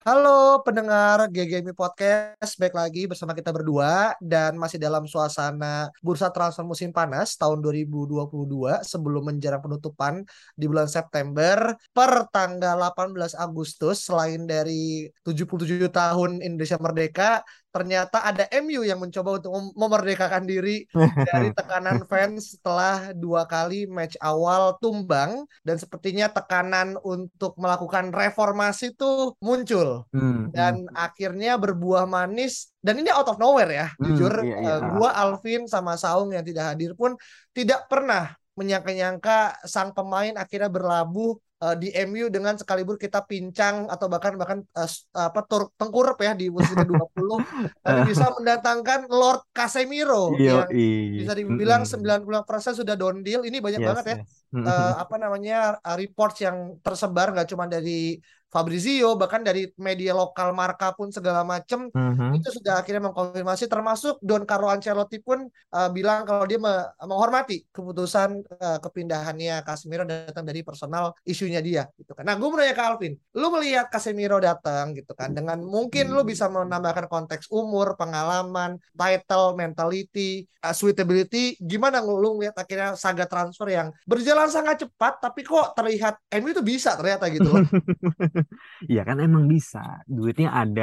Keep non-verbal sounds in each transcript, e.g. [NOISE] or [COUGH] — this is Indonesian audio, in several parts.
Halo pendengar GGMI Podcast, baik lagi bersama kita berdua dan masih dalam suasana bursa transfer musim panas tahun 2022 sebelum menjelang penutupan di bulan September per tanggal 18 Agustus selain dari 77 tahun Indonesia Merdeka ternyata ada MU yang mencoba untuk mem- memerdekakan diri [LAUGHS] dari tekanan fans setelah dua kali match awal tumbang. Dan sepertinya tekanan untuk melakukan reformasi itu muncul. Hmm, dan akhirnya berbuah manis. Dan ini out of nowhere ya Hmm, jujur. iya, iya. eh, gua Alvin sama Saung yang tidak hadir pun tidak pernah menyangka-nyangka sang pemain akhirnya berlabuh eh, di MU dengan sekalibur kita pincang atau bahkan bahkan s- apa tur, tengkurap ya di musim [LAUGHS] ke-20 tapi bisa mendatangkan Lord Casemiro yang bisa dibilang 90% sudah down deal. Ini banyak banget ya eh, apa namanya uh, reports yang tersebar nggak cuma dari Fabrizio bahkan dari media lokal Marka pun segala macam Mhm. itu sudah akhirnya mengkonfirmasi termasuk Don Carlo Ancelotti pun uh, bilang kalau dia me- menghormati keputusan uh, kepindahannya Casemiro datang dari personal isunya dia gitu kan. Nah, gue mau nanya ke Alvin, lu melihat Casemiro datang gitu kan dengan mungkin lu bisa menambahkan konteks umur, pengalaman, title, mentality, uh, suitability, gimana lu lu ngeliat akhirnya saga transfer yang berjalan sangat cepat tapi kok terlihat MU itu bisa ternyata gitu loh. [LAUGHS] Iya kan emang bisa, duitnya ada.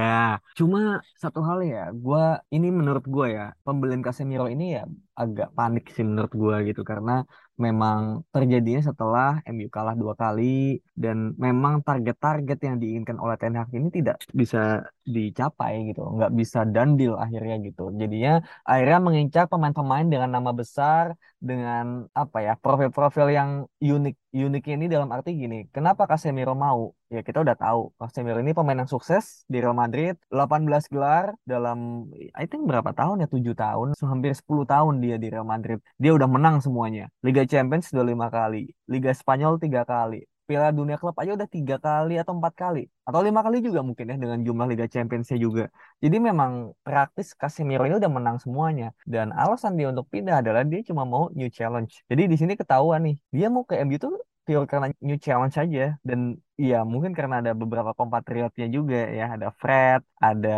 Cuma satu hal ya, gua ini menurut gua ya, pembelian Casemiro ini ya agak panik sih menurut gua gitu karena memang terjadinya setelah MU kalah dua kali dan memang target-target yang diinginkan oleh Ten Hag ini tidak bisa dicapai gitu, nggak bisa dandil akhirnya gitu. Jadinya akhirnya mengincar pemain-pemain dengan nama besar, dengan apa ya profil-profil yang unik. Uniknya ini dalam arti gini, kenapa Casemiro mau? Ya kita udah tahu Casemiro ini pemain yang sukses di Real Madrid 18 gelar dalam I think berapa tahun ya 7 tahun hampir 10 tahun dia di Real Madrid dia udah menang semuanya Liga Champions sudah lima kali Liga Spanyol tiga kali Piala Dunia Klub aja udah tiga kali atau empat kali atau lima kali juga mungkin ya dengan jumlah Liga Championsnya juga. Jadi memang praktis Casemiro ini udah menang semuanya dan alasan dia untuk pindah adalah dia cuma mau new challenge. Jadi di sini ketahuan nih dia mau ke MU tuh pure karena new challenge aja dan Iya, mungkin karena ada beberapa kompatriotnya juga ya, ada Fred, ada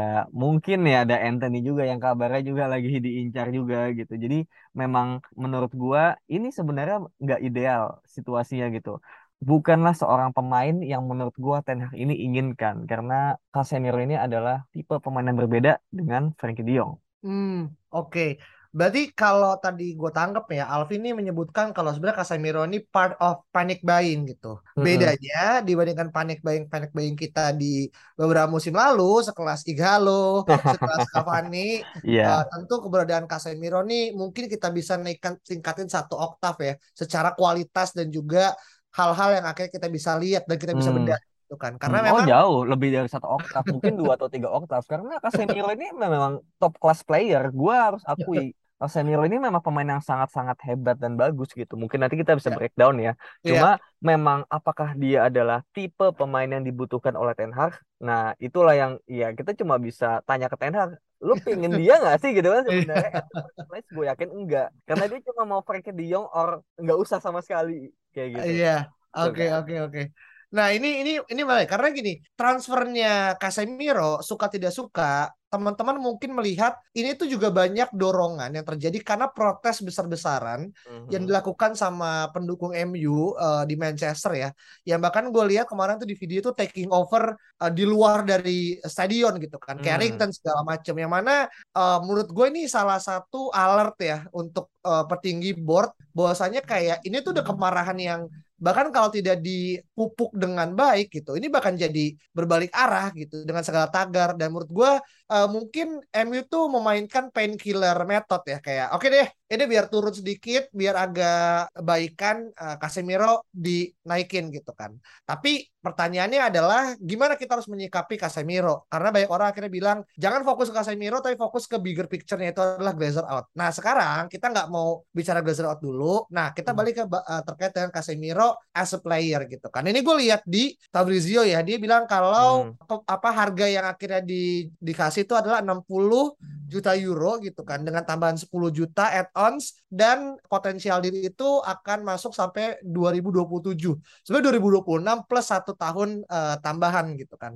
mungkin ya ada Anthony juga yang kabarnya juga lagi diincar juga gitu. Jadi memang menurut gua ini sebenarnya nggak ideal situasinya gitu. Bukanlah seorang pemain yang menurut gua Ten Hag ini inginkan karena Casemiro ini adalah tipe pemain yang berbeda dengan Frankie De Jong. Hmm, oke. Berarti kalau tadi gue tangkap ya, Alvin ini menyebutkan kalau sebenarnya Casemiro ini part of panic buying gitu. Mm-mm. Bedanya dibandingkan panic buying panic buying kita di beberapa musim lalu, sekelas Igalo, [LAUGHS] sekelas Cavani, Iya. eh, tentu keberadaan Casemiro nih mungkin kita bisa naikkan tingkatin satu oktav ya, secara kualitas dan juga hal-hal yang akhirnya kita bisa lihat dan kita bisa Hmm. bedah gitu kan. Karena Hmm, Oh memang jauh. Lebih dari satu oktav mungkin dua atau tiga oktav. Karena Casemiro ini memang top class player. Gue harus akui Casemiro ini memang pemain yang sangat-sangat hebat dan bagus gitu. Mungkin nanti kita bisa Ya. breakdown ya. Iya. cuma memang apakah dia adalah tipe pemain yang dibutuhkan oleh Ten Hag? Nah itulah yang ya kita cuma bisa tanya ke Ten Hag lu pingin dia nggak sih? Gitu kan sebenarnya. First place gue yakin enggak. Karena dia cuma mau Frankie De Jong or nggak usah sama sekali. Kayak gitu. Iya, oke kan. oke oke. Nah ini ini ini menarik karena gini transfernya Casemiro suka tidak suka teman-teman mungkin melihat ini tuh juga banyak dorongan yang terjadi karena protes besar-besaran yang Mhm. dilakukan sama pendukung MU eh, di Manchester ya. Yang bahkan gue lihat kemarin tuh di video tuh taking over eh, di luar dari stadion gitu kan, Hmm. Carrington segala macam. Yang mana eh, menurut gue ini salah satu alert ya untuk eh, petinggi board bahwasanya kayak ini tuh udah kemarahan yang bahkan kalau tidak dipupuk dengan baik gitu, ini bahkan jadi berbalik arah gitu dengan segala tagar. Dan menurut gue eh, mungkin MU tuh memainkan painkiller method ya kayak oke deh ini biar turun sedikit, biar agak baikan uh, Casemiro dinaikin gitu kan. Tapi pertanyaannya adalah gimana kita harus menyikapi Casemiro? Karena banyak orang akhirnya bilang jangan fokus ke Casemiro tapi fokus ke bigger picture-nya itu adalah Glazer out. Nah sekarang kita nggak mau bicara Glazer out dulu. Nah kita hmm. balik ke uh, terkait dengan Casemiro as a player gitu kan. Ini gue lihat di Fabrizio ya dia bilang kalau hmm. apa harga yang akhirnya di, dikasih itu adalah 60 juta euro gitu kan dengan tambahan 10 juta add-ons dan potensial diri itu akan masuk sampai 2027. Sebenarnya 2026 plus satu tahun uh, tambahan gitu kan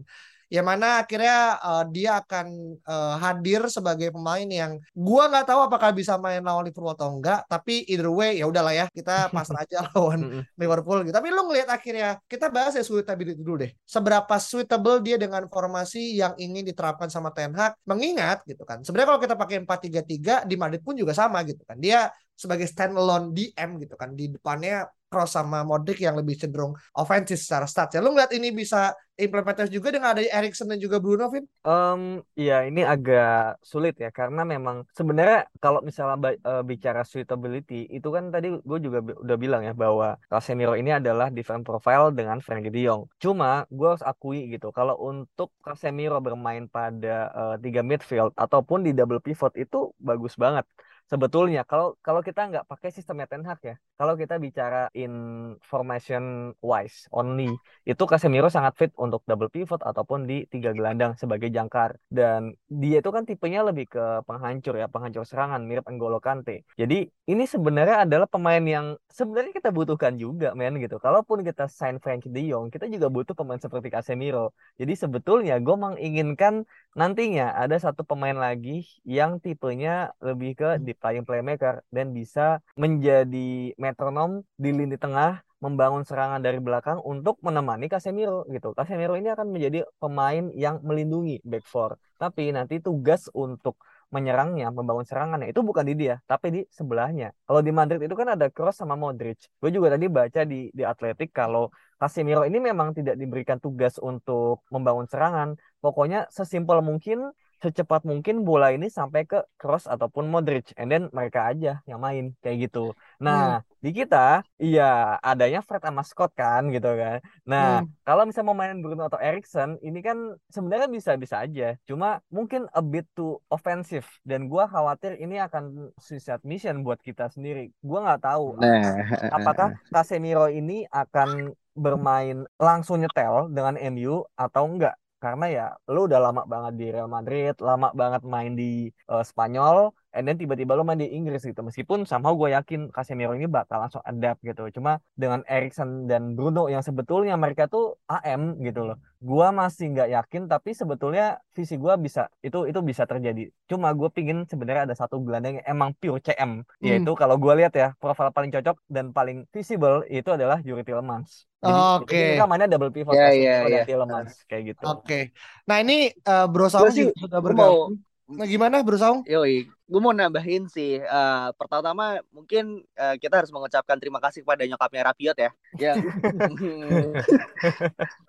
yang mana akhirnya uh, dia akan uh, hadir sebagai pemain yang gua nggak tahu apakah bisa main lawan Liverpool atau enggak tapi either way ya udahlah ya kita [LAUGHS] pasrah aja lawan Liverpool gitu. Tapi lu ngelihat akhirnya kita bahas ya suitability dulu deh. Seberapa suitable dia dengan formasi yang ingin diterapkan sama Ten Hag mengingat gitu kan. Sebenarnya kalau kita pakai 4-3-3 di Madrid pun juga sama gitu kan. Dia sebagai standalone DM gitu kan di depannya Cross sama Modric yang lebih cenderung ofensif secara stats ya. Lu ngeliat ini bisa implementasi juga dengan ada Erikson dan juga Bruno, Vin? Um, ya ini agak sulit ya karena memang sebenarnya kalau misalnya uh, bicara suitability itu kan tadi gue juga udah bilang ya bahwa Casemiro ini adalah different profile dengan Frankie De Jong. Cuma gue harus akui gitu kalau untuk Casemiro bermain pada uh, tiga midfield ataupun di double pivot itu bagus banget sebetulnya kalau kalau kita nggak pakai sistemnya Ten Hag ya kalau kita bicara in formation wise only itu Casemiro sangat fit untuk double pivot ataupun di tiga gelandang sebagai jangkar. Dan dia itu kan tipenya lebih ke penghancur ya penghancur serangan mirip N'Golo Kante. Jadi ini sebenarnya adalah pemain yang sebenarnya kita butuhkan juga men gitu. Kalaupun kita sign Frankie De Jong kita juga butuh pemain seperti Casemiro. Jadi sebetulnya gue menginginkan nantinya ada satu pemain lagi yang tipenya lebih ke di playing playmaker dan bisa menjadi metronom di lini tengah membangun serangan dari belakang untuk menemani Casemiro gitu. Casemiro ini akan menjadi pemain yang melindungi back four. Tapi nanti tugas untuk menyerangnya, membangun serangannya itu bukan di dia, tapi di sebelahnya. Kalau di Madrid itu kan ada Kroos sama Modric. Gue juga tadi baca di di Atletik kalau Casemiro ini memang tidak diberikan tugas untuk membangun serangan. Pokoknya sesimpel mungkin secepat mungkin bola ini sampai ke cross ataupun Modric and then mereka aja yang main kayak gitu. Nah, hmm. di kita iya adanya Fred sama Scott kan gitu kan. Nah, hmm. kalau misalnya mau main Bruno atau Erikson ini kan sebenarnya bisa-bisa aja. Cuma mungkin a bit too offensive dan gua khawatir ini akan suicide mission buat kita sendiri. Gua nggak tahu nah. apakah Casemiro ini akan bermain langsung nyetel dengan MU atau enggak karena ya lu udah lama banget di Real Madrid, lama banget main di uh, Spanyol, and then tiba-tiba lo main di Inggris gitu meskipun sama gue yakin Casemiro ini bakal langsung adapt gitu cuma dengan Erikson dan Bruno yang sebetulnya mereka tuh AM gitu loh gue masih nggak yakin tapi sebetulnya visi gue bisa itu itu bisa terjadi cuma gue pingin sebenarnya ada satu gelandang yang emang pure CM hmm. yaitu kalau gue lihat ya profil paling cocok dan paling visible itu adalah Yuri Tillmans Oke. Okay. Jadi mainnya double pivot yeah, yeah, yeah. Kayak gitu. Oke. Okay. Nah ini uh, Bro Saung juga sudah bergabung. Nah, gimana Bro Saung? Yoi, gue mau nambahin sih uh, pertama mungkin uh, kita harus mengucapkan terima kasih kepada nyokapnya Rapiot ya. Yang [LAUGHS]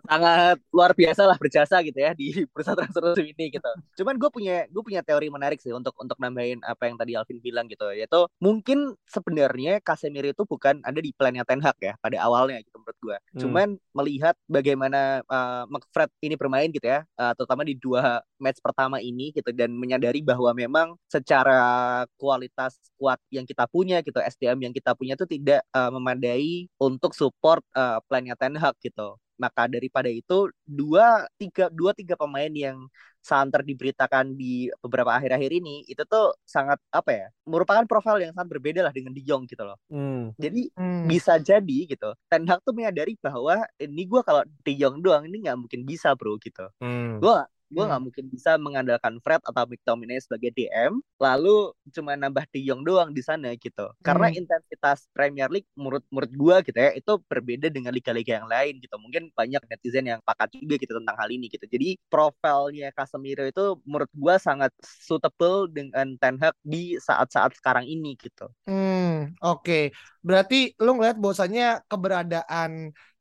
sangat luar biasa lah berjasa gitu ya di bursa transfer ini gitu. Cuman gue punya gue punya teori menarik sih untuk untuk nambahin apa yang tadi Alvin bilang gitu yaitu mungkin sebenarnya Casemiro itu bukan ada di plannya Ten Hag ya pada awalnya gitu menurut gue hmm. cuman melihat bagaimana uh, McFred ini bermain gitu ya uh, terutama di dua match pertama ini gitu dan menyadari bahwa memang secara kualitas kuat yang kita punya gitu SDM yang kita punya itu tidak uh, memadai untuk support uh, plannya Ten Hag gitu maka daripada itu dua tiga dua tiga pemain yang santer diberitakan di beberapa akhir-akhir ini itu tuh sangat apa ya merupakan profil yang sangat berbeda lah dengan De Jong gitu loh hmm. jadi hmm. bisa jadi gitu Ten Hag tuh menyadari bahwa ini gue kalau De Jong doang ini nggak mungkin bisa bro gitu hmm. gue gue nggak hmm. mungkin bisa mengandalkan Fred atau McTominay sebagai DM lalu cuma nambah De Jong doang di sana gitu karena hmm. intensitas Premier League menurut menurut gue gitu ya itu berbeda dengan liga-liga yang lain gitu mungkin banyak netizen yang pakat juga gitu tentang hal ini gitu jadi profilnya Casemiro itu menurut gue sangat suitable dengan Ten Hag di saat-saat sekarang ini gitu hmm oke okay. Berarti lo ngeliat bahwasanya keberadaan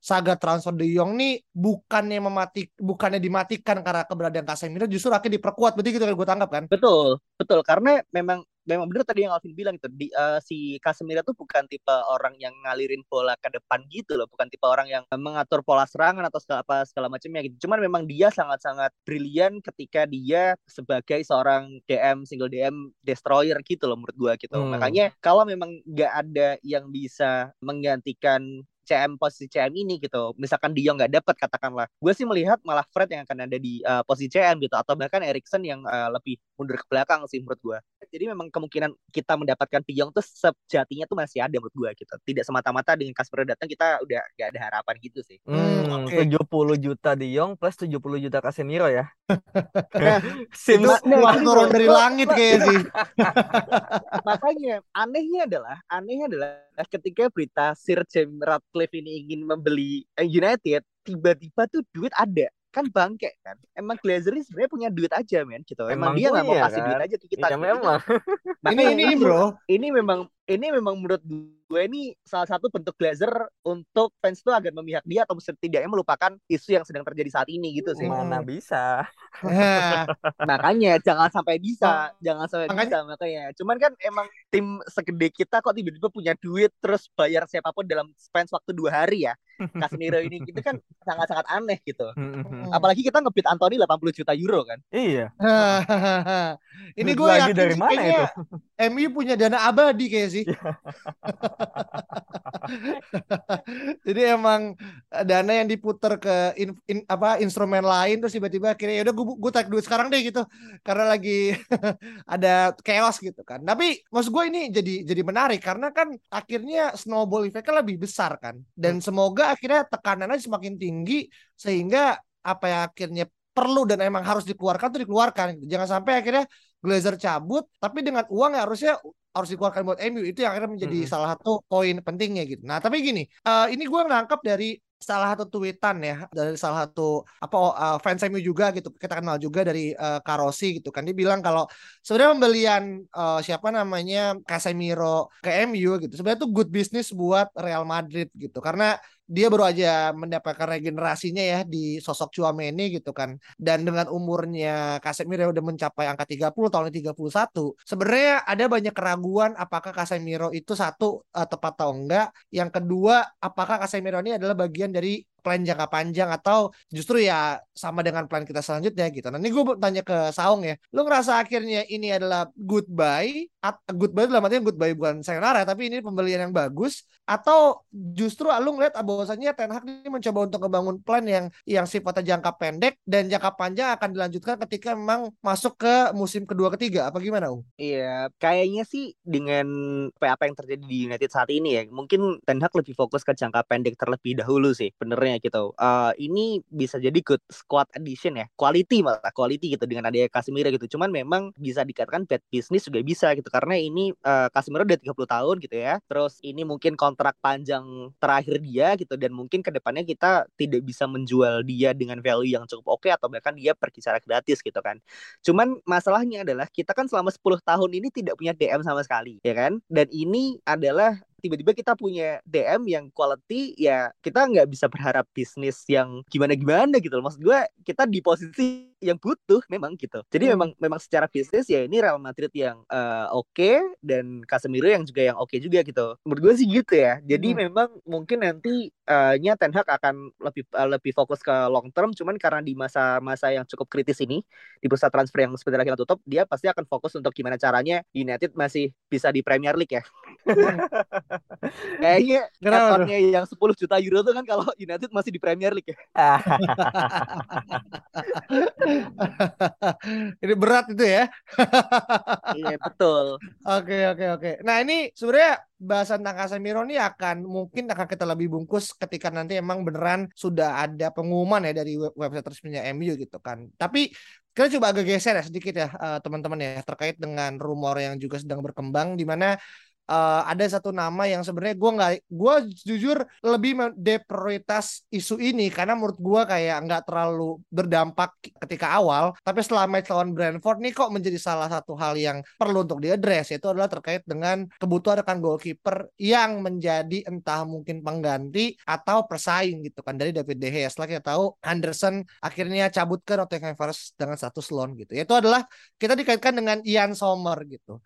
saga transfer De Jong nih bukannya mematik bukannya dimatikan karena keberadaan Casemiro justru akhirnya diperkuat. Berarti gitu kan gue tangkap kan? Betul betul. Karena memang memang benar tadi yang Alvin bilang itu di, uh, si Casemiro tuh bukan tipe orang yang ngalirin bola ke depan gitu loh, bukan tipe orang yang mengatur pola serangan atau segala apa segala macamnya gitu. Cuman memang dia sangat-sangat brilian ketika dia sebagai seorang DM single DM destroyer gitu loh menurut gua gitu. Hmm. Makanya kalau memang nggak ada yang bisa menggantikan CM posisi CM ini gitu. Misalkan dia nggak dapat katakanlah. Gue sih melihat malah Fred yang akan ada di uh, posisi CM gitu atau bahkan Erikson yang uh, lebih mundur ke belakang sih menurut gue. Jadi memang kemungkinan kita mendapatkan Piyong tuh sejatinya tuh masih ada menurut gue gitu. Tidak semata-mata dengan Kasper datang kita udah gak ada harapan gitu sih. Hmm, okay. 70 juta di Yong plus 70 juta Casemiro ya. [LAUGHS] Sims uang turun dari langit kayaknya sih. [LAUGHS] Makanya anehnya adalah anehnya adalah ketika berita Sir James Ratcliffe ini ingin membeli United, tiba-tiba tuh duit ada kan bangke kan emang Glazer ini sebenarnya punya duit aja men gitu emang, emang dia nggak mau kasih kan? duit aja ke kita ya, gitu. memang ini ini bro ini memang ini memang menurut gue ini salah satu bentuk Glazer untuk fans itu agar memihak dia atau setidaknya melupakan isu yang sedang terjadi saat ini gitu sih. Mana bisa. [LAUGHS] makanya jangan sampai bisa, jangan sampai makanya... bisa makanya. Cuman kan emang tim segede kita kok tiba-tiba punya duit terus bayar siapa pun dalam span waktu dua hari ya. Casemiro ini itu kan sangat-sangat aneh gitu. Apalagi kita ngebit Anthony 80 juta euro kan. Iya. [LAUGHS] ini gue yakin dari mana itu? MU punya dana abadi kayak sih. [LAUGHS] Jadi emang dana yang diputar ke in, in, apa instrumen lain terus tiba-tiba akhirnya ya udah gue gue tarik duit sekarang deh gitu karena lagi [LAUGHS] ada chaos gitu kan. Tapi maksud gue ini jadi jadi menarik karena kan akhirnya snowball effect-nya lebih besar kan dan hmm. semoga akhirnya tekanannya semakin tinggi sehingga apa yang akhirnya perlu dan emang harus dikeluarkan tuh dikeluarkan. Jangan sampai akhirnya Glazer cabut tapi dengan uang yang harusnya harus dikeluarkan buat MU itu yang akhirnya menjadi hmm. salah satu poin pentingnya gitu. Nah tapi gini, uh, ini gue nangkep dari salah satu tweetan ya dari salah satu apa uh, fans MU juga gitu kita kenal juga dari uh, Karosi gitu kan dia bilang kalau sebenarnya pembelian uh, siapa namanya Casemiro ke MU gitu sebenarnya itu good business buat Real Madrid gitu karena dia baru aja mendapatkan regenerasinya ya di sosok Chouameni gitu kan. Dan dengan umurnya Casemiro udah mencapai angka 30 tahun 31, sebenarnya ada banyak keraguan apakah Casemiro itu satu uh, tepat atau enggak. Yang kedua, apakah Casemiro ini adalah bagian dari plan jangka panjang atau justru ya sama dengan plan kita selanjutnya gitu. Nah ini gue tanya ke Saung ya, lu ngerasa akhirnya ini adalah goodbye, goodbye dalam artinya goodbye bukan sayonara, tapi ini pembelian yang bagus, atau justru lu ngeliat bahwasanya Ten Hag ini mencoba untuk membangun plan yang yang sifatnya jangka pendek dan jangka panjang akan dilanjutkan ketika memang masuk ke musim kedua ketiga, apa gimana Ung? Iya, kayaknya sih dengan apa yang terjadi di United saat ini ya, mungkin Ten Hag lebih fokus ke jangka pendek terlebih dahulu sih, benernya gitu. Uh, ini bisa jadi good squad addition ya, quality malah quality gitu dengan adanya Casemiro gitu. Cuman memang bisa dikatakan bad business juga bisa gitu karena ini uh, Casemiro udah 30 tahun gitu ya. Terus ini mungkin kontrak panjang terakhir dia gitu dan mungkin ke depannya kita tidak bisa menjual dia dengan value yang cukup oke okay, atau bahkan dia pergi secara gratis gitu kan. Cuman masalahnya adalah kita kan selama 10 tahun ini tidak punya DM sama sekali ya kan. Dan ini adalah tiba-tiba kita punya DM yang quality ya kita nggak bisa berharap bisnis yang gimana-gimana gitu loh. Maksud gue kita di posisi yang butuh memang gitu. Jadi hmm. memang memang secara bisnis ya ini Real Madrid yang uh, oke okay, dan Casemiro yang juga yang oke okay juga gitu. Menurut gue sih gitu ya. Jadi hmm. memang mungkin nanti uh, nya Ten Hag akan lebih uh, lebih fokus ke long term cuman karena di masa-masa yang cukup kritis ini di bursa transfer yang sebentar lagi tutup dia pasti akan fokus untuk gimana caranya United masih bisa di Premier League ya. [LAUGHS] Kayaknya rekornya yang 10 juta euro tuh kan kalau United masih di Premier League ya. [LAUGHS] [LAUGHS] ini berat itu ya. [LAUGHS] iya, betul. Oke, oke, oke. Nah, ini sebenarnya bahasan tentang Casemiro ini akan mungkin akan kita lebih bungkus ketika nanti emang beneran sudah ada pengumuman ya dari website resminya MU gitu kan. Tapi kita coba agak geser ya sedikit ya eh, teman-teman ya terkait dengan rumor yang juga sedang berkembang di mana uh, ada satu nama yang sebenarnya gue nggak gue jujur lebih deprioritas isu ini karena menurut gue kayak nggak terlalu berdampak ketika awal tapi setelah match lawan Brentford nih kok menjadi salah satu hal yang perlu untuk diadres yaitu adalah terkait dengan kebutuhan rekan goalkeeper yang menjadi entah mungkin pengganti atau persaing gitu kan dari David De Gea. Setelah kita tahu Henderson akhirnya cabut ke Nottingham Forest dengan status loan gitu. Yaitu adalah kita dikaitkan dengan Ian Sommer gitu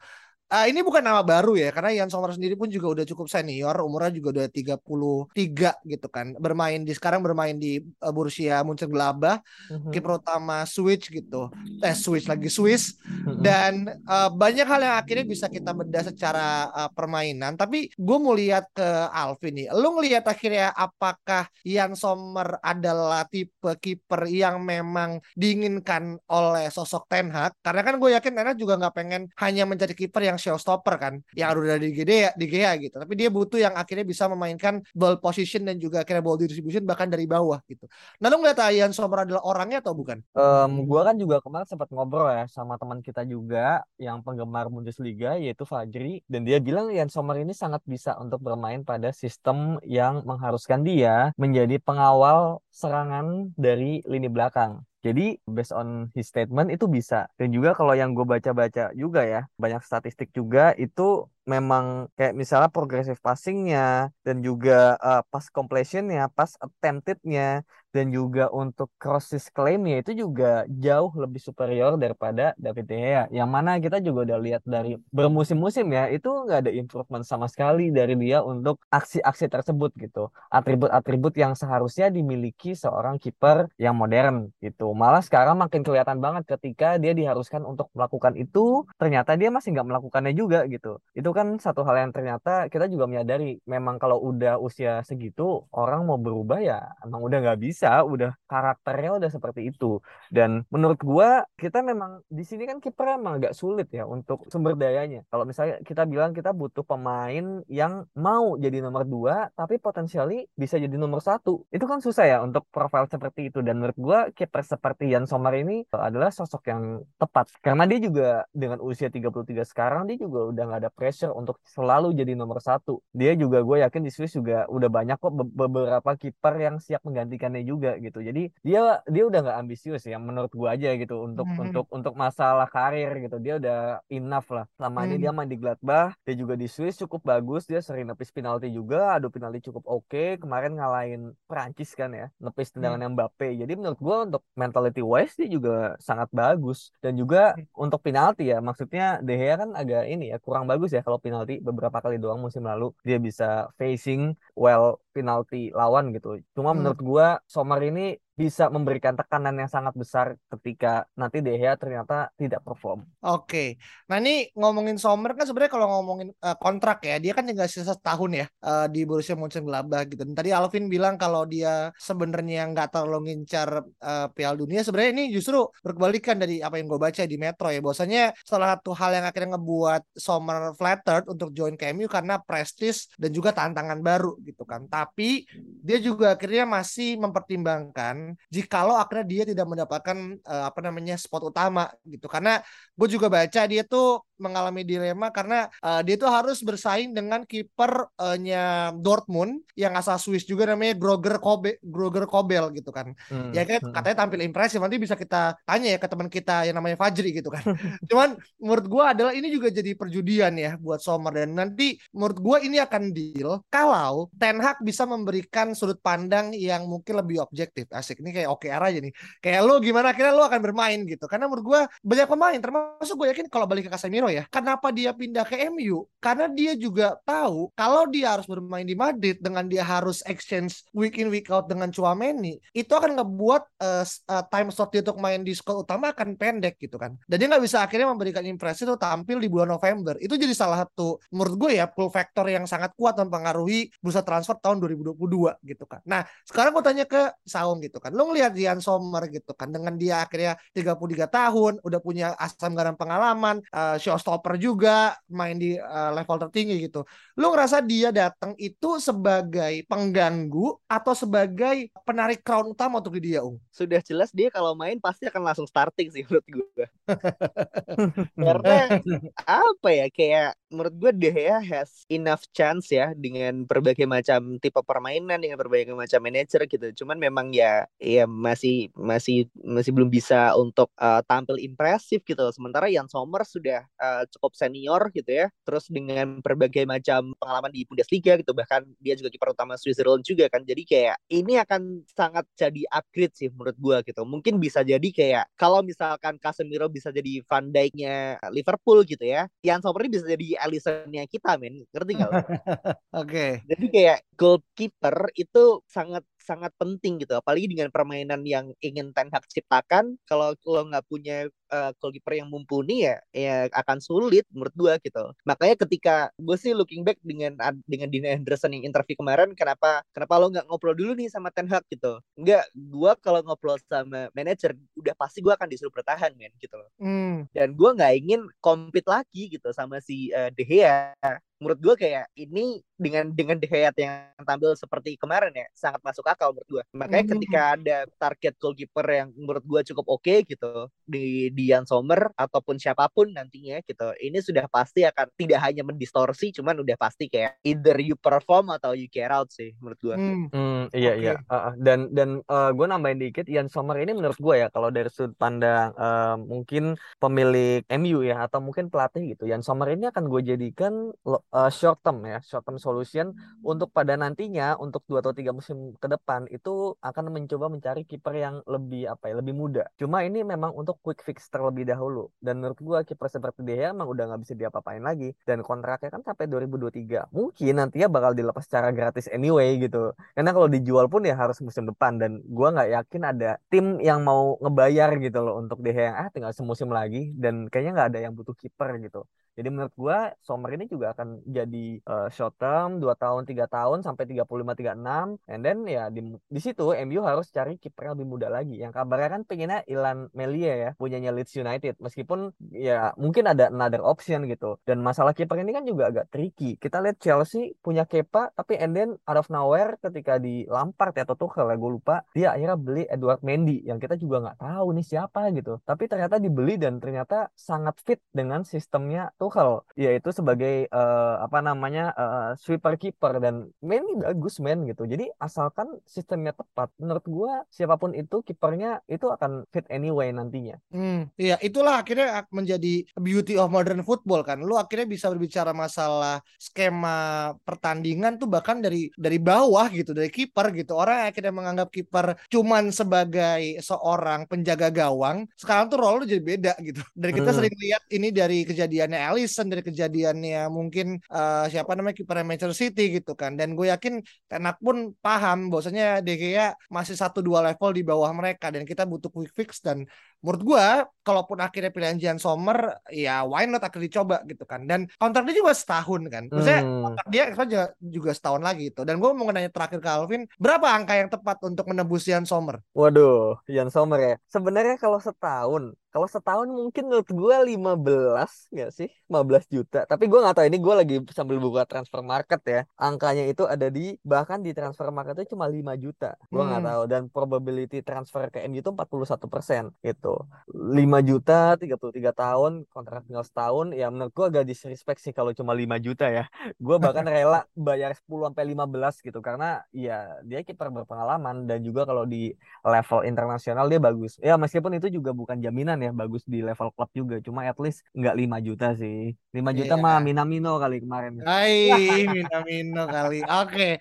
uh, ini bukan nama baru ya karena Ian Sommer sendiri pun juga udah cukup senior, umurnya juga udah 33 gitu kan. Bermain di sekarang bermain di uh, Borussia Mönchengladbach, mm-hmm. kiper utama Switch gitu. Eh Switch lagi Swiss mm-hmm. dan uh, banyak hal yang akhirnya bisa kita bedah secara uh, permainan. Tapi gue mau lihat ke Alvin nih. Lu ngelihat akhirnya apakah Ian Sommer adalah tipe kiper yang memang diinginkan oleh sosok Ten Hag? Karena kan gue yakin Ten Hag juga nggak pengen hanya menjadi kiper yang showstopper kan, yang udah di GD di GA gitu. Tapi dia butuh yang akhirnya bisa memainkan ball position dan juga akhirnya ball distribution bahkan dari bawah gitu. Nah lu ngeliat Ian Sommer adalah orangnya atau bukan? Um, gue kan juga kemarin sempat ngobrol ya sama teman kita juga yang penggemar Bundesliga yaitu Fajri dan dia bilang Ian Sommer ini sangat bisa untuk bermain pada sistem yang mengharuskan dia menjadi pengawal serangan dari lini belakang. Jadi based on his statement itu bisa. Dan juga kalau yang gue baca-baca juga ya, banyak statistik juga itu memang kayak misalnya progressive passingnya dan juga uh, pass completionnya, pass attemptednya dan juga untuk crosses claimnya itu juga jauh lebih superior daripada David De Gea. Yang mana kita juga udah lihat dari bermusim-musim ya itu nggak ada improvement sama sekali dari dia untuk aksi-aksi tersebut gitu. Atribut-atribut yang seharusnya dimiliki seorang kiper yang modern gitu. Malah sekarang makin kelihatan banget ketika dia diharuskan untuk melakukan itu, ternyata dia masih nggak melakukannya juga gitu. Itu kan satu hal yang ternyata kita juga menyadari memang kalau udah usia segitu orang mau berubah ya emang udah nggak bisa udah karakternya udah seperti itu. Dan menurut gua kita memang di sini kan kiper emang agak sulit ya untuk sumber dayanya. Kalau misalnya kita bilang kita butuh pemain yang mau jadi nomor dua tapi potensialnya bisa jadi nomor satu. Itu kan susah ya untuk profil seperti itu. Dan menurut gua kiper seperti Jan Sommer ini adalah sosok yang tepat. Karena dia juga dengan usia 33 sekarang dia juga udah nggak ada pressure pressure untuk selalu jadi nomor satu. Dia juga gue yakin di Swiss juga udah banyak kok beberapa kiper yang siap menggantikannya juga gitu. Jadi dia dia udah nggak ambisius ya menurut gue aja gitu untuk hmm. untuk untuk masalah karir gitu. Dia udah enough lah. Selama hmm. ini dia main di Gladbach, dia juga di Swiss cukup bagus. Dia sering nepis penalti juga, adu penalti cukup oke. Okay. Kemarin ngalahin Prancis kan ya, nepis tendangan hmm. Mbappe. Jadi menurut gue untuk mentality wise dia juga sangat bagus dan juga hmm. untuk penalti ya maksudnya De Gea kan agak ini ya kurang bagus ya kalau kalau penalti beberapa kali doang musim lalu dia bisa facing well penalti lawan gitu. Cuma hmm. menurut gua Sommer ini bisa memberikan tekanan yang sangat besar ketika nanti De Gea ternyata tidak perform. Oke, nah ini ngomongin Sommer kan sebenarnya kalau ngomongin uh, kontrak ya, dia kan tinggal sisa setahun ya uh, di Borussia Mönchengladbach gitu. Dan tadi Alvin bilang kalau dia sebenarnya nggak terlalu ngincar uh, Piala Dunia, sebenarnya ini justru berkebalikan dari apa yang gue baca di Metro ya. Bahwasanya salah satu hal yang akhirnya ngebuat Sommer flattered untuk join KMU karena prestis dan juga tantangan baru gitu kan. Tapi dia juga akhirnya masih mempertimbangkan jikalau akhirnya dia tidak mendapatkan uh, apa namanya spot utama gitu. Karena gue juga baca dia tuh mengalami dilema karena uh, dia tuh harus bersaing dengan kipernya Dortmund yang asal Swiss juga namanya Groger Kobe Groger Kobel gitu kan. Hmm. ya kan hmm. katanya tampil impresif nanti bisa kita tanya ya ke teman kita yang namanya Fajri gitu kan. [LAUGHS] Cuman menurut gue adalah ini juga jadi perjudian ya buat Sommer. Dan nanti menurut gue ini akan deal kalau Ten Hag bisa memberikan sudut pandang yang mungkin lebih objektif. Asik ini kayak oke aja nih. Kayak lo gimana? Kira lo akan bermain gitu. Karena menurut gue banyak pemain. Termasuk gue yakin kalau balik ke Casemiro ya. Kenapa dia pindah ke MU karena dia juga tahu kalau dia harus bermain di Madrid dengan dia harus exchange week in week out dengan Chouameni itu akan ngebuat uh, uh, time slot dia untuk main di squad utama akan pendek gitu kan. Dan dia nggak bisa akhirnya memberikan impresi itu tampil di bulan November. Itu jadi salah satu menurut gue ya pull factor yang sangat kuat mempengaruhi bursa transfer tahun 2022 gitu kan. Nah sekarang gue tanya ke Saung gitu kan kan. Lo ngelihat Dian Sommer gitu kan dengan dia akhirnya 33 tahun, udah punya asam garam pengalaman, uh, showstopper juga, main di uh, level tertinggi gitu. Lo ngerasa dia datang itu sebagai pengganggu atau sebagai penarik crown utama untuk dia, Ung? Sudah jelas dia kalau main pasti akan langsung starting sih menurut gue. [LAUGHS] Karena apa ya kayak menurut gue De Gea has enough chance ya dengan berbagai macam tipe permainan dengan berbagai macam manajer gitu. Cuman memang ya ya masih masih masih belum bisa untuk uh, tampil impresif gitu. Sementara Jan Sommer sudah uh, cukup senior gitu ya. Terus dengan berbagai macam pengalaman di Bundesliga gitu bahkan dia juga kiper utama Switzerland juga kan. Jadi kayak ini akan sangat jadi upgrade sih menurut gua gitu. Mungkin bisa jadi kayak kalau misalkan Casemiro bisa jadi Van Dijk-nya Liverpool gitu ya. Jan Sommer ini bisa jadi Alisson-nya kita men. Ngerti gak? [LAUGHS] Oke. okay. Jadi kayak goalkeeper itu sangat sangat penting gitu apalagi dengan permainan yang ingin Ten Hag ciptakan kalau lo nggak punya uh, goalkeeper yang mumpuni ya ya akan sulit menurut gue gitu. Makanya ketika gue sih looking back dengan dengan Dina Henderson yang interview kemarin kenapa kenapa lo nggak ngobrol dulu nih sama Ten Hag gitu? Nggak gue kalau ngobrol sama manajer udah pasti gue akan disuruh bertahan men gitu loh. Mm. dan gue nggak ingin compete lagi gitu sama si uh, De Gea. Menurut gue kayak ini dengan dengan De Gea yang tampil seperti kemarin ya sangat masuk akal menurut gue makanya mm -hmm. ketika ada target goalkeeper yang menurut gue cukup oke okay, gitu di Dian Sommer ataupun siapa pun nantinya gitu ini sudah pasti akan tidak hanya mendistorsi cuman udah pasti kayak either you perform atau you care out sih menurut gue mm. mm, iya okay. iya uh, dan dan uh, gue nambahin dikit Ian Sommer ini menurut gue ya kalau dari sudut pandang uh, mungkin pemilik MU ya atau mungkin pelatih gitu Ian Sommer ini akan gue jadikan uh, short term ya short term solution untuk pada nantinya untuk dua atau tiga musim ke depan itu akan mencoba mencari kiper yang lebih apa ya lebih muda cuma ini memang untuk quick fix terlebih dahulu. Dan menurut gua kiper seperti dia emang udah nggak bisa diapa-apain lagi. Dan kontraknya kan sampai 2023 mungkin nantinya bakal dilepas secara gratis anyway gitu. Karena kalau dijual pun ya harus musim depan. Dan gua nggak yakin ada tim yang mau ngebayar gitu loh untuk dia yang ah tinggal semusim lagi. Dan kayaknya nggak ada yang butuh kiper gitu jadi menurut gue Sommer ini juga akan jadi uh, short term 2 tahun 3 tahun sampai 35 36 and then ya di, di situ MU harus cari kiper yang lebih muda lagi. Yang kabarnya kan pengennya Ilan Melia ya punyanya Leeds United meskipun ya mungkin ada another option gitu. Dan masalah kiper ini kan juga agak tricky. Kita lihat Chelsea punya Kepa tapi and then out of nowhere ketika di Lampard ya atau Tuchel ya gue lupa dia akhirnya beli Edward Mendy yang kita juga nggak tahu nih siapa gitu. Tapi ternyata dibeli dan ternyata sangat fit dengan sistemnya tuh Tuchel yaitu sebagai uh, apa namanya uh, sweeper keeper dan main ini bagus main gitu. Jadi asalkan sistemnya tepat menurut gua siapa pun itu kipernya itu akan fit anyway nantinya. Hmm iya itulah akhirnya menjadi beauty of modern football kan. Lu akhirnya bisa berbicara masalah skema pertandingan tuh bahkan dari dari bawah gitu dari kiper gitu. Orang akhirnya menganggap kiper cuman sebagai seorang penjaga gawang sekarang tuh role lu jadi beda gitu. Dan kita hmm. sering lihat ini dari kejadiannya Alisson dari kejadiannya. Mungkin uh, siapa namanya kiper Manchester City gitu kan. Dan gue yakin Tenak pun paham bahwasanya De Gea masih satu dua level di bawah mereka. Dan kita butuh quick fix. Dan menurut gue kalaupun akhirnya pilihan Jan Sommer ya why not akhirnya dicoba gitu kan. Dan kontraknya juga setahun kan. Maksudnya hmm. kontrak dia juga, juga setahun lagi itu dan gue mau nanya terakhir ke Alvin berapa angka yang tepat untuk menebus Jan Sommer? Waduh Jan Sommer ya. Sebenarnya kalau setahun kalau setahun mungkin menurut gue 15 nggak sih? 15 juta. Tapi gue nggak tahu ini gue lagi sambil buka transfer market ya. Angkanya itu ada di bahkan di transfer market itu cuma 5 juta. Gue nggak hmm. tahu. Dan probability transfer ke MU itu 41 persen gitu. 5 juta 33 tahun kontrak tinggal setahun ya menurut gue agak disrespect sih kalau cuma 5 juta ya. Gue bahkan [LAUGHS] rela bayar 10 sampai 15 gitu. Karena ya dia kiper berpengalaman. Dan juga kalau di level internasional dia bagus. Ya meskipun itu juga bukan jaminan ya ya bagus di level klub juga. Cuma at least nggak 5 juta sih. 5 juta yeah. mah Minamino kali kemarin. Hai [LAUGHS] Minamino kali. Oke. Okay.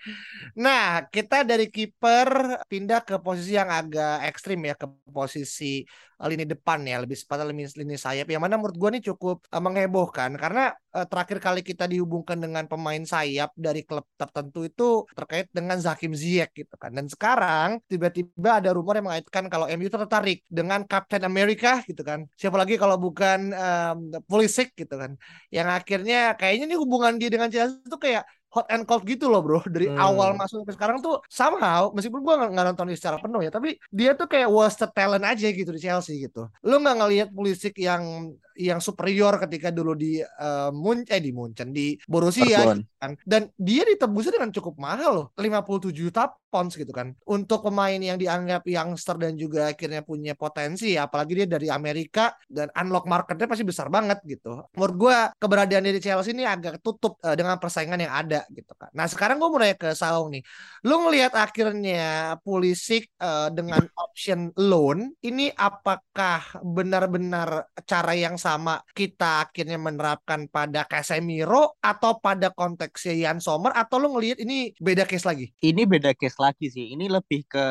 nah kita dari kiper pindah ke posisi yang agak ekstrim ya ke posisi lini depan ya lebih sepatutnya lini, lini sayap. Yang mana menurut gue nih cukup uh, menghebohkan. Karena uh, terakhir kali kita dihubungkan dengan pemain sayap dari klub tertentu itu terkait dengan Zakim Ziyech gitu kan. Dan sekarang tiba-tiba ada rumor yang mengaitkan kalau MU tertarik dengan Captain America gitu kan. Siapa lagi kalau bukan um, Pulisic gitu kan. Yang akhirnya kayaknya nih hubungan dia dengan Chelsea itu kayak hot and cold gitu loh bro. Dari hmm. awal masuk sampai sekarang tuh somehow meskipun gue nggak nonton secara penuh ya tapi dia tuh kayak wasted talent aja gitu di Chelsea gitu. Lo nggak ngelihat Pulisic yang yang superior ketika dulu di uh, Mun eh di Munchen di Borussia gitu kan. Dan dia ditebusnya dengan cukup mahal loh, 57 juta pounds gitu kan. Untuk pemain yang dianggap youngster dan juga akhirnya punya potensi apalagi dia dari Amerika dan unlock marketnya pasti besar banget gitu. Menurut gue keberadaan di Chelsea ini agak tutup uh, dengan persaingan yang ada gitu kan. Nah sekarang gue mau nanya ke Saung nih, lu ngelihat akhirnya Pulisic uh, dengan option loan ini apakah benar-benar cara yang sama kita akhirnya menerapkan pada Casemiro atau pada konteksnya Jan Sommer atau lu ngelihat ini beda case lagi? Ini beda case lagi sih. Ini lebih ke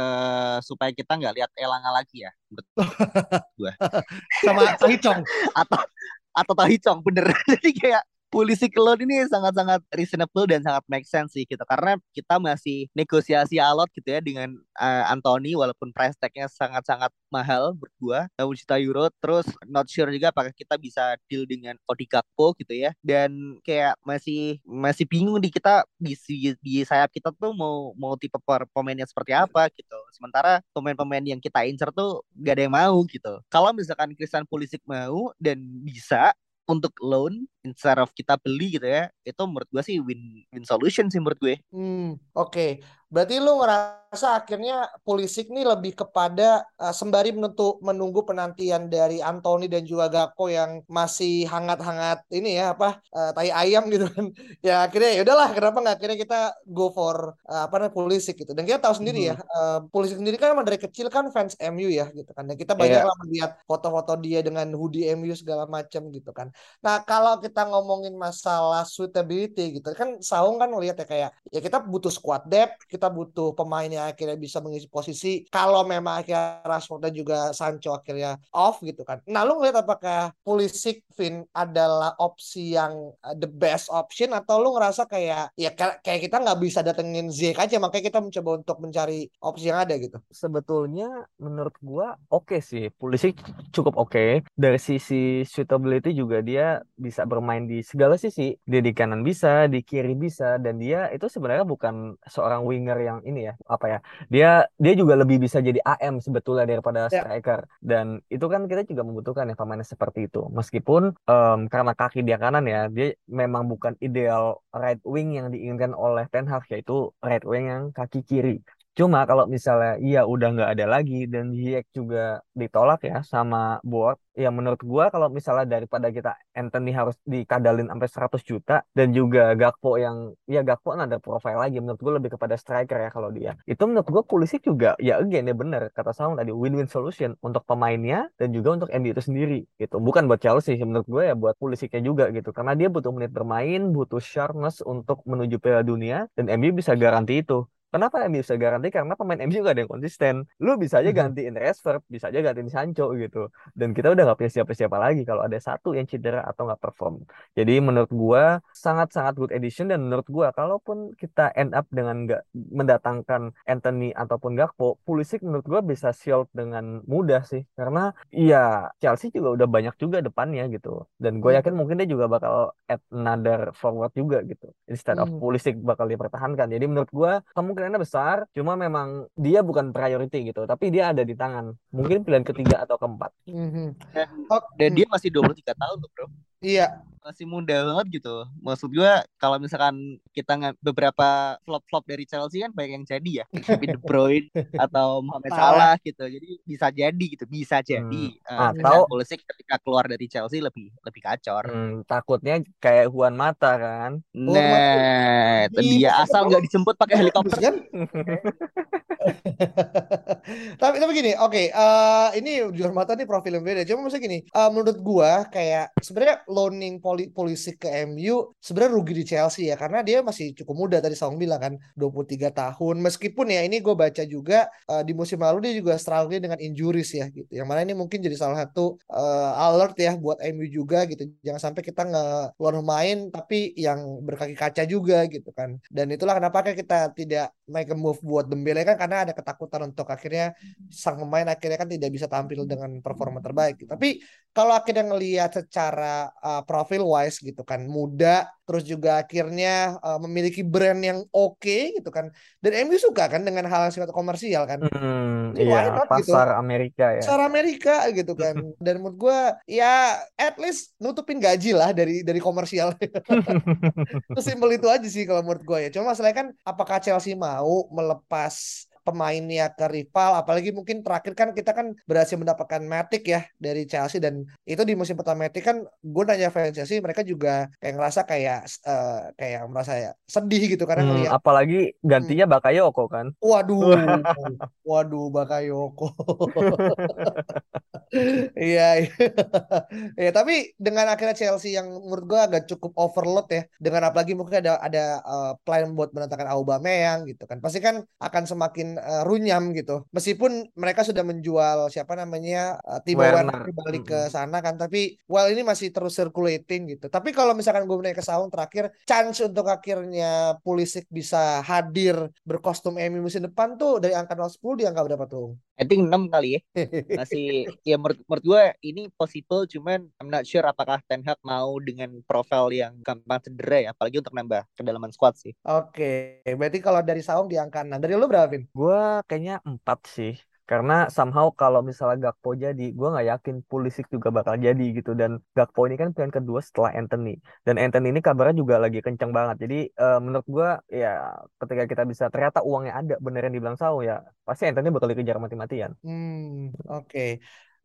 supaya kita nggak lihat Elanga lagi ya. Betul. [LAUGHS] Sama Tahicong atau atau Tahicong bener. [LAUGHS] Jadi kayak polisi loan ini sangat-sangat reasonable dan sangat make sense sih gitu. Karena kita masih negosiasi alot gitu ya dengan uh, Anthony walaupun price tagnya sangat-sangat mahal berdua 60 juta euro. Terus not sure juga apakah kita bisa deal dengan Odi Gakpo gitu ya. Dan kayak masih masih bingung di kita di, di, di sayap kita tuh mau mau tipe pemainnya seperti apa gitu. Sementara pemain-pemain yang kita incer tuh gak ada yang mau gitu. Kalau misalkan Christian Pulisic mau dan bisa untuk loan instead of kita beli gitu ya itu menurut gue sih win win solution sih menurut gue. Hmm oke okay. berarti lu ngerasa akhirnya Pulisic nih lebih kepada uh, sembari menentu, menunggu penantian dari Anthony dan juga Gakpo yang masih hangat-hangat ini ya apa uh, tai ayam gitu kan [LAUGHS] ya akhirnya ya udahlah kenapa nggak akhirnya kita go for uh, apa namanya Pulisic gitu dan kita tahu sendiri hmm. ya uh, Pulisic sendiri kan dari kecil kan fans MU ya gitu kan dan kita banyak yeah. lah melihat foto-foto dia dengan hoodie MU segala macam gitu kan Nah, kalau kita ngomongin masalah suitability gitu kan Saung kan melihat ya kayak ya kita butuh squad depth, kita butuh pemain yang akhirnya bisa mengisi posisi. Kalau memang akhirnya Rashford dan juga Sancho akhirnya off gitu kan. Nah, lu ngeliat apakah Pulisic Vin adalah opsi yang uh, the best option atau lu ngerasa kayak ya kayak kita nggak bisa datengin Ziyech aja makanya kita mencoba untuk mencari opsi yang ada gitu. Sebetulnya menurut gua oke okay sih. Pulisic cukup oke. Okay. Dari sisi suitability juga dia bisa bermain di segala sisi. Dia di kanan bisa, di kiri bisa, dan dia itu sebenarnya bukan seorang winger yang ini ya, apa ya? Dia dia juga lebih bisa jadi AM sebetulnya daripada ya. striker. Dan itu kan kita juga membutuhkan ya pemain seperti itu. Meskipun um, karena kaki dia kanan ya, dia memang bukan ideal right wing yang diinginkan oleh Ten Hag yaitu right wing yang kaki kiri. Cuma kalau misalnya iya udah nggak ada lagi dan Ziyech juga ditolak ya sama board, ya menurut gua kalau misalnya daripada kita Anthony harus dikadalin sampai 100 juta dan juga Gakpo yang ya Gakpo kan ada profile lagi menurut gua lebih kepada striker ya kalau dia. Itu menurut gua polisi juga ya again ya bener kata Saung tadi win-win solution untuk pemainnya dan juga untuk MU itu sendiri gitu. Bukan buat Chelsea menurut gua ya buat Pulisicnya juga gitu karena dia butuh menit bermain, butuh sharpness untuk menuju Piala Dunia dan MU bisa garansi itu. Kenapa MU bisa garansi? Karena pemain MU gak ada yang konsisten. Lu bisa aja gantiin Rashford, bisa aja gantiin Sancho gitu. Dan kita udah gak punya siapa-siapa lagi kalau ada satu yang cedera atau gak perform. Jadi menurut gua sangat-sangat good edition dan menurut gua kalaupun kita end up dengan gak mendatangkan Anthony ataupun Gakpo, Pulisic menurut gua bisa shield dengan mudah sih. Karena ya Chelsea juga udah banyak juga depannya gitu. Dan gue mhm. yakin mungkin dia juga bakal add another forward juga gitu. Instead of mhm. Pulisic bakal dipertahankan. Jadi menurut gua kamu kemungkinannya besar, cuma memang dia bukan priority gitu, tapi dia ada di tangan. Mungkin pilihan ketiga atau keempat. Mm-hmm. Dan dia masih 23 tahun loh, Bro. Iya, masih muda banget gitu. Maksud gue kalau misalkan kita nggak beberapa flop-flop dari Chelsea kan banyak yang jadi ya. [LAUGHS] Kevin De Bruyne atau Mohamed Salah gitu. Jadi bisa jadi gitu, bisa jadi. Hmm. Uh, atau Pulisic ketika keluar dari Chelsea lebih lebih kacor. Hmm, takutnya kayak Juan Mata kan. Nah, itu dia asal nggak dijemput pakai helikopter kan. [LAUGHS] [LAUGHS] tapi tapi gini, oke, okay, uh, eh, ini Juan Mata nih profil yang beda. Cuma maksudnya gini, uh, menurut gua kayak sebenarnya loaning poli polisi ke MU sebenarnya rugi di Chelsea ya karena dia masih cukup muda. Tadi Song bilang kan 23 tahun. Meskipun ya ini gue baca juga uh, di musim lalu dia juga struggling dengan injuries ya gitu. Yang mana ini mungkin jadi salah satu uh, alert ya buat MU juga gitu. Jangan sampai kita nggak luar main tapi yang berkaki kaca juga gitu kan. Dan itulah kenapa kita tidak make a move buat Dembele. Kan karena karena ada ketakutan untuk akhirnya sang pemain akhirnya kan tidak bisa tampil dengan performa terbaik. Tapi kalau akhirnya ngelihat secara uh, profil wise gitu kan muda terus juga akhirnya uh, memiliki brand yang oke okay, gitu kan dan MU suka kan dengan hal yang sifatnya komersial kan hmm, iya not, gitu? pasar gitu. Amerika ya pasar Amerika gitu [LAUGHS] kan dan menurut gue ya at least nutupin gaji lah dari dari komersial [LAUGHS] sesimpel itu aja sih kalau menurut gue ya cuma masalahnya kan apakah Chelsea mau melepas pemainnya ke rival apalagi mungkin terakhir kan kita kan berhasil mendapatkan Matic ya dari Chelsea dan itu di musim pertama Matic kan gue nanya fans Chelsea mereka juga kayak ngerasa kayak uh, kayak merasa ya sedih gitu karena hmm, ngeliat apalagi gantinya hmm. Bakayoko kan waduh [LAUGHS] waduh Bakayoko [LAUGHS] iya, iya. ya tapi dengan akhirnya Chelsea yang menurut gue agak cukup overload ya dengan apalagi mungkin ada ada uh, plan buat mendatangkan Aubameyang gitu kan pasti kan akan semakin uh, runyam gitu. Meskipun mereka sudah menjual siapa namanya uh, Timo Werner balik ke sana kan, tapi well ini masih terus circulating gitu. Tapi kalau misalkan gue naik ke Saung terakhir, chance untuk akhirnya Pulisic bisa hadir berkostum Emi musim depan tuh dari angka 10 di angka berapa tuh? I think 6 kali ya. [LAUGHS] Masih ya menurut, menurut gue ini possible cuman I'm not sure apakah Ten Hag mau dengan profil yang gampang cedera ya apalagi untuk nambah kedalaman squad sih. Oke, okay. berarti kalau dari Saung di angka 6. Dari lu berapa, Vin? Gue kayaknya 4 sih. Karena somehow kalau misalnya Gakpo jadi, gue nggak yakin Pulisic juga bakal jadi gitu. Dan Gakpo ini kan pilihan kedua setelah Anthony. Dan Anthony ini kabarnya juga lagi kenceng banget. Jadi uh, menurut gue ya ketika kita bisa ternyata uangnya ada bener yang dibilang Sau ya pasti Anthony bakal dikejar mati-matian. Hmm, oke. Okay.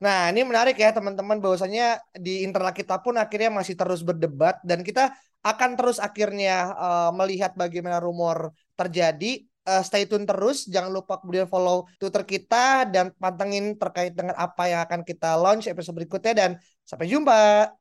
Nah, ini menarik ya teman-teman bahwasanya di internal kita pun akhirnya masih terus berdebat dan kita akan terus akhirnya uh, melihat bagaimana rumor terjadi uh, stay tune terus. Jangan lupa kemudian follow Twitter kita dan pantengin terkait dengan apa yang akan kita launch episode berikutnya dan sampai jumpa.